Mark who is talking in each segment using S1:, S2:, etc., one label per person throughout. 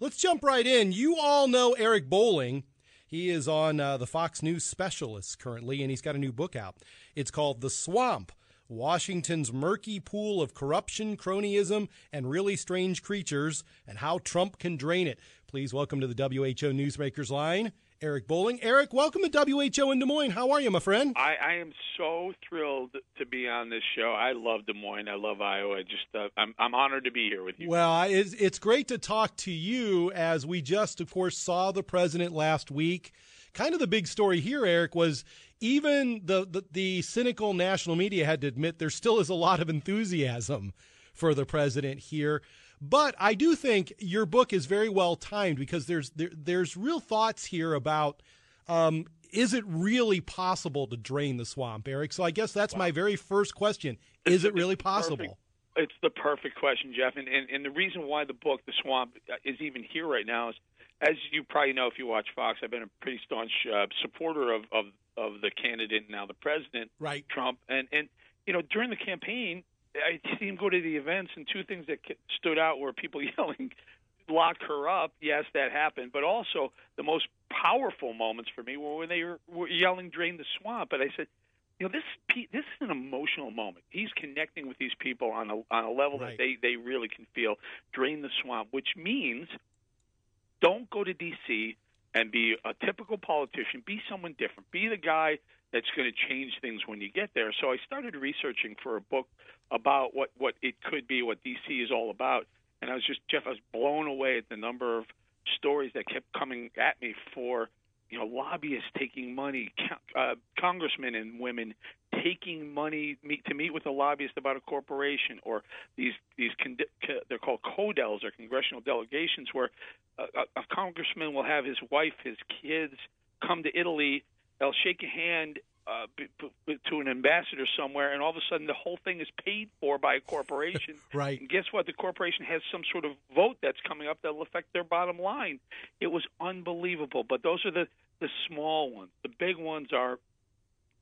S1: Let's jump right in. You all know Eric Bolling. He is on uh, the Fox News Specialists currently, and he's got a new book out. It's called The Swamp Washington's Murky Pool of Corruption, Cronyism, and Really Strange Creatures, and How Trump Can Drain It. Please welcome to the WHO Newsmakers line, Eric Bolling. Eric, welcome to WHO in Des Moines. How are you, my friend?
S2: I, I am so thrilled to be on this show. I love Des Moines. I love Iowa. Just uh, I'm I'm honored to be here with you.
S1: Well, it's, it's great to talk to you as we just, of course, saw the president last week. Kind of the big story here, Eric, was even the, the, the cynical national media had to admit there still is a lot of enthusiasm for the president here. But I do think your book is very well timed because there's there, there's real thoughts here about um, is it really possible to drain the swamp, Eric? So I guess that's wow. my very first question: Is it really possible?
S2: Perfect. It's the perfect question, Jeff. And, and and the reason why the book, The Swamp, is even here right now is, as you probably know if you watch Fox, I've been a pretty staunch uh, supporter of, of of the candidate now the president,
S1: right.
S2: Trump, and and you know during the campaign I see him go to the events, and two things that stood out were people yelling, "Lock her up!" Yes, that happened, but also the most powerful moments for me were when they were, yelling, "Drain the swamp!" But I said, you know, this this is an emotional moment. He's connecting with these people on a on a level
S1: right.
S2: that they they really can feel. Drain the swamp, which means don't go to D.C. and be a typical politician. Be someone different. Be the guy that's going to change things when you get there. So I started researching for a book about what what it could be, what DC is all about, and I was just Jeff, I was blown away at the number of stories that kept coming at me for you know lobbyists taking money, uh, congressmen and women taking money meet, to meet with a lobbyist about a corporation, or these these con- they're called codels or congressional delegations, where a, a congressman will have his wife, his kids come to Italy. They'll shake a hand uh, to an ambassador somewhere, and all of a sudden the whole thing is paid for by a corporation.
S1: right.
S2: And guess what? The corporation has some sort of vote that's coming up that'll affect their bottom line. It was unbelievable. But those are the the small ones. The big ones are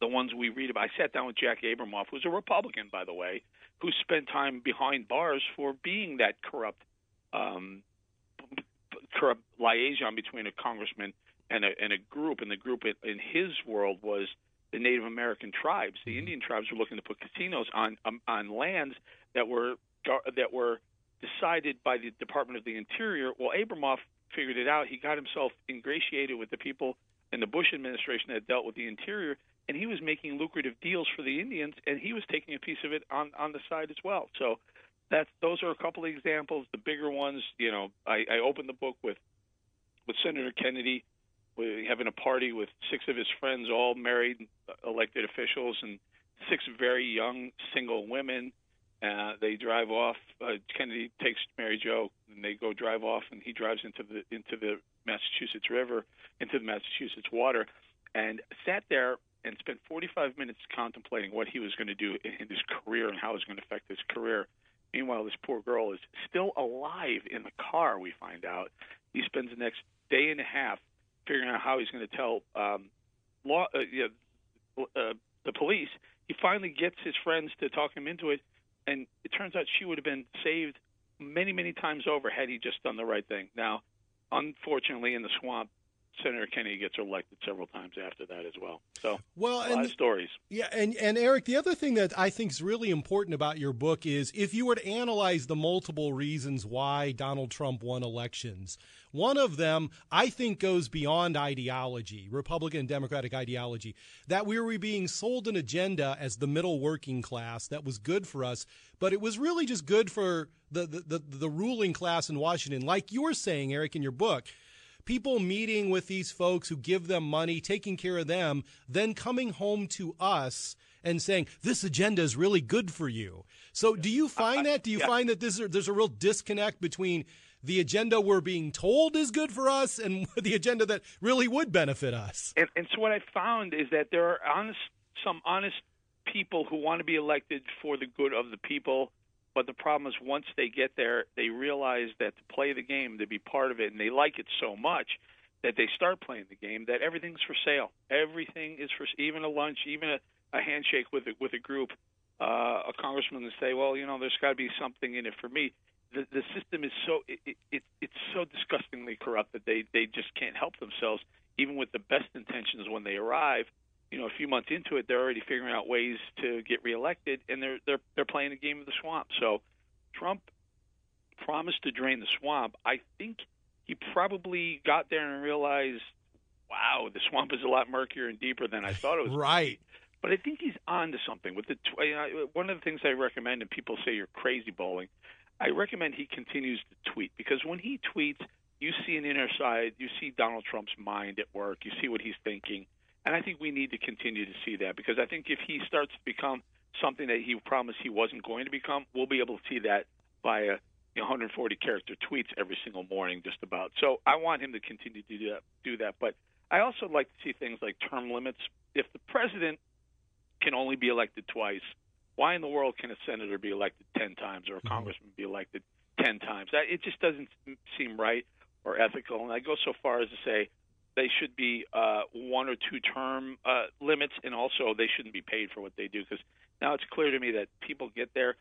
S2: the ones we read about. I sat down with Jack Abramoff, who's a Republican, by the way, who spent time behind bars for being that corrupt, um, corrupt liaison between a congressman and a, and a group. And the group in his world was the Native American tribes. The mm-hmm. Indian tribes were looking to put casinos on um, on lands that were that were decided by the Department of the Interior. Well, Abramoff figured it out. He got himself ingratiated with the people in the Bush administration that dealt with the Interior, and he was making lucrative deals for the Indians, and he was taking a piece of it on on the side as well. So that's those are a couple of examples. The bigger ones, you know, I, I opened the book with with Senator Kennedy having a party with six of his friends, all married elected officials, and six very young single women. Uh, they drive off. Uh, Kennedy takes Mary Jo, and they go drive off, and he drives into the into the Massachusetts River, into the Massachusetts water, and sat there and spent 45 minutes contemplating what he was going to do in his career and how it was going to affect his career. Meanwhile, this poor girl is still alive in the car. We find out he spends the next day and a half figuring out how he's going to tell um, law, uh, you know, uh, the police. He finally gets his friends to talk him into it, and it turns out she would have been saved many, many times over had he just done the right thing. Now, unfortunately, in the swamp, Senator Kennedy gets elected several times after that as well. So,
S1: well,
S2: a
S1: and,
S2: lot of stories.
S1: Yeah, and and Eric, the other thing that I think is really important about your book is if you were to analyze the multiple reasons why Donald Trump won elections, one of them, I think, goes beyond ideology, Republican and Democratic ideology, that we were being sold an agenda as the middle working class that was good for us, but it was really just good for the, the, the, the ruling class in Washington. Like you were saying, Eric, in your book, people meeting with these folks who give them money, taking care of them, then coming home to us and saying this agenda is really good for you. So, do you find that? Do you
S2: yeah.
S1: find that this, there's a real disconnect between the agenda we're being told is good for us and the agenda that really would benefit us.
S2: And, and so what I found is that there are honest, some honest people who want to be elected for the good of the people. But the problem is, once they get there, they realize that to play the game, to be part of it, and they like it so much that they start playing the game that everything's for sale. Everything is for even a lunch, even a, a handshake with a, with a group. Uh, a congressman will say, "Well, you know, there's got to be something in it for me." The, the system is so it, it, it's so disgustingly corrupt that they they just can't help themselves, even with the best intentions when they arrive you know, a few months into it, they're already figuring out ways to get reelected, and they're they're they're playing a game of the swamp. So, Trump promised to drain the swamp. I think he probably got there and realized, wow, the swamp is a lot murkier and deeper than I thought it was.
S1: right.
S2: But I think he's on to something. With the tw- one of the things I recommend, and people say you're crazy Bolling, I recommend he continues to tweet because when he tweets, you see an inner side, you see Donald Trump's mind at work, you see what he's thinking and I think we need to continue to see that because I think if he starts to become something that he promised he wasn't going to become, we'll be able to see that via you 140 character tweets every single morning, just about. So I want him to continue to do that. Do that. But I also like to see things like term limits. If the president can only be elected twice, why in the world can a senator be elected 10 times or a mm-hmm. congressman be elected 10 times? It just doesn't seem right or ethical. And I go so far as to say they should be uh, one or two term uh, limits, and also they shouldn't be paid for what they do. Because now it's clear to me that people get there,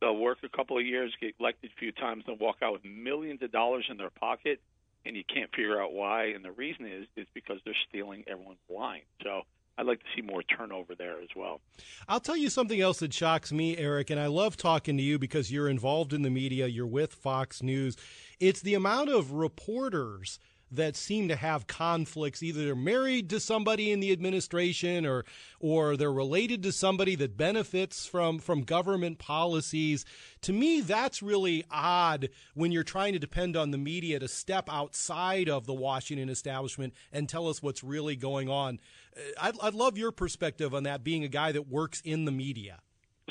S2: they'll work a couple of years, get elected a few times, and walk out with millions of dollars in their pocket, and you can't figure out why. And the reason is is because they're stealing everyone's line. So. I'd like to see more turnover there as well.
S1: I'll tell you something else that shocks me, Eric, and I love talking to you because you're involved in the media, you're with Fox News. It's the amount of reporters that seem to have conflicts. Either they're married to somebody in the administration or or they're related to somebody that benefits from from government policies. To me, that's really odd when you're trying to depend on the media to step outside of the Washington establishment and tell us what's really going on. Uh, I'd, I'd love your perspective on that, being a guy that works in the media.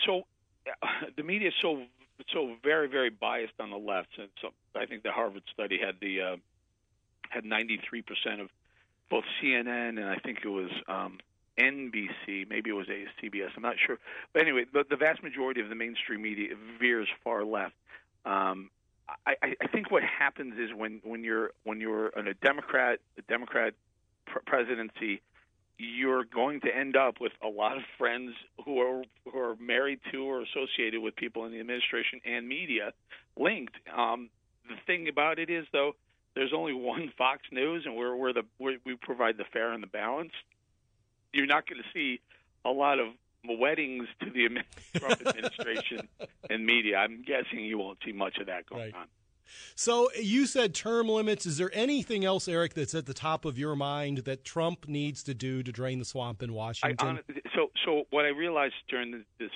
S2: So, uh, the media is so so very very biased on the left. And so I think the Harvard study had the uh, had 93% of both CNN and I think it was um, NBC, maybe it was CBS, I'm not sure. But anyway, the, the vast majority of the mainstream media veers far left. Um, I, I think what happens is when, when you're when you're in a Democrat a Democrat pr- presidency, you're going to end up with a lot of friends who are who are married to or associated with people in the administration and media linked. Um, the thing about it is, though, there's only one Fox News, and we're, we're the we're, we provide the fair and the balance. You're not going to see a lot of weddings to the Trump administration and media. I'm guessing you won't see much of that going right. on.
S1: So you said term limits. Is there anything else, Eric, that's at the top of your mind that Trump needs to do to drain the swamp in Washington?
S2: I, so, so what I realized during this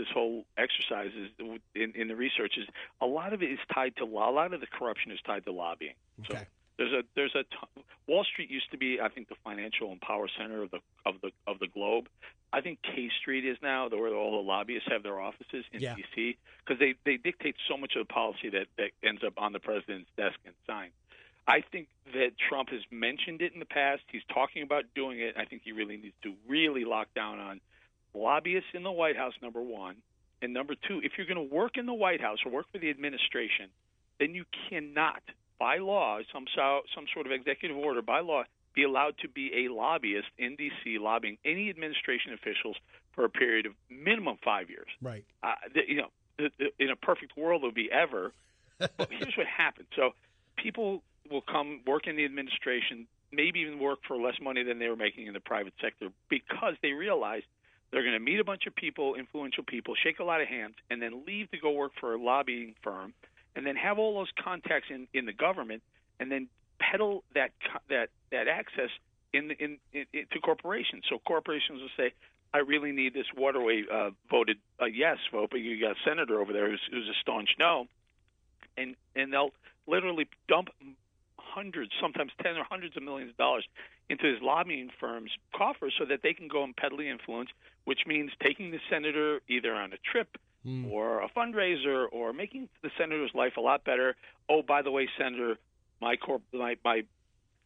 S2: this whole exercise is in, in the research is a lot of it is tied to a lot of the corruption is tied to lobbying.
S1: Okay.
S2: So there's a there's a t- Wall Street used to be I think the financial and power center of the of the of the globe. I think K Street is now where all the lobbyists have their offices in
S1: yeah.
S2: D.C. because they they dictate so much of the policy that that ends up on the president's desk and signed. I think that Trump has mentioned it in the past. He's talking about doing it. I think he really needs to really lock down on lobbyists in the White House, number one. And number two, if you're going to work in the White House or work for the administration, then you cannot, by law, some some sort of executive order, by law, be allowed to be a lobbyist in D.C. lobbying any administration officials for a period of minimum five years.
S1: Right.
S2: Uh, the, you know, the, the, in a perfect world, it would be ever. but here's what happens. So people will come work in the administration, maybe even work for less money than they were making in the private sector because they realize – they're going to meet a bunch of people, influential people, shake a lot of hands, and then leave to go work for a lobbying firm, and then have all those contacts in, in the government, and then peddle that that that access in, in, in, in to corporations. So corporations will say, "I really need this waterway uh, voted a yes vote," but you got a senator over there who's, who's a staunch no, and and they'll literally dump hundreds, sometimes tens or hundreds of millions of dollars into his lobbying firm's coffers so that they can go and peddle the influence, which means taking the senator either on a trip mm. or a fundraiser or making the senator's life a lot better. Oh, by the way, Senator, my corp, my, my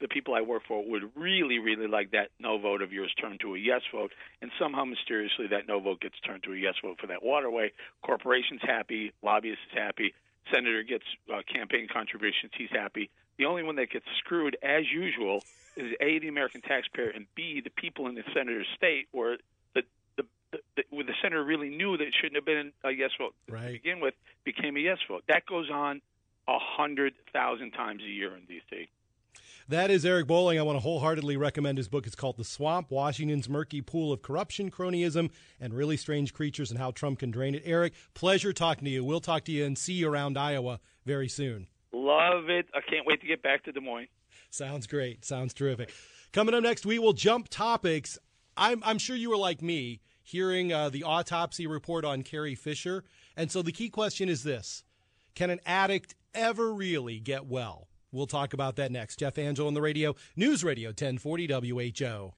S2: the people I work for would really, really like that no vote of yours turned to a yes vote, and somehow mysteriously that no vote gets turned to a yes vote for that waterway. Corporations happy, lobbyists happy, senator gets uh, campaign contributions, he's happy. The only one that gets screwed, as usual, is a the American taxpayer, and b the people in the senator's state, where the the, the, the where the senator really knew that it shouldn't have been a yes vote
S1: right.
S2: to begin with, became a yes vote. That goes on a hundred thousand times a year in D.C.
S1: That is Eric Bolling. I want to wholeheartedly recommend his book. It's called The Swamp Washington's Murky Pool of Corruption, Cronyism, and Really Strange Creatures and How Trump Can Drain It. Eric, pleasure talking to you. We'll talk to you and see you around Iowa very soon.
S2: Love it. I can't wait to get back to Des Moines.
S1: Sounds great. Sounds terrific. Coming up next, we will jump topics. I'm, I'm sure you were like me hearing uh, the autopsy report on Carrie Fisher. And so the key question is this Can an addict ever really get well? We'll talk about that next. Jeff Angelo on the radio, News Radio 1040 WHO.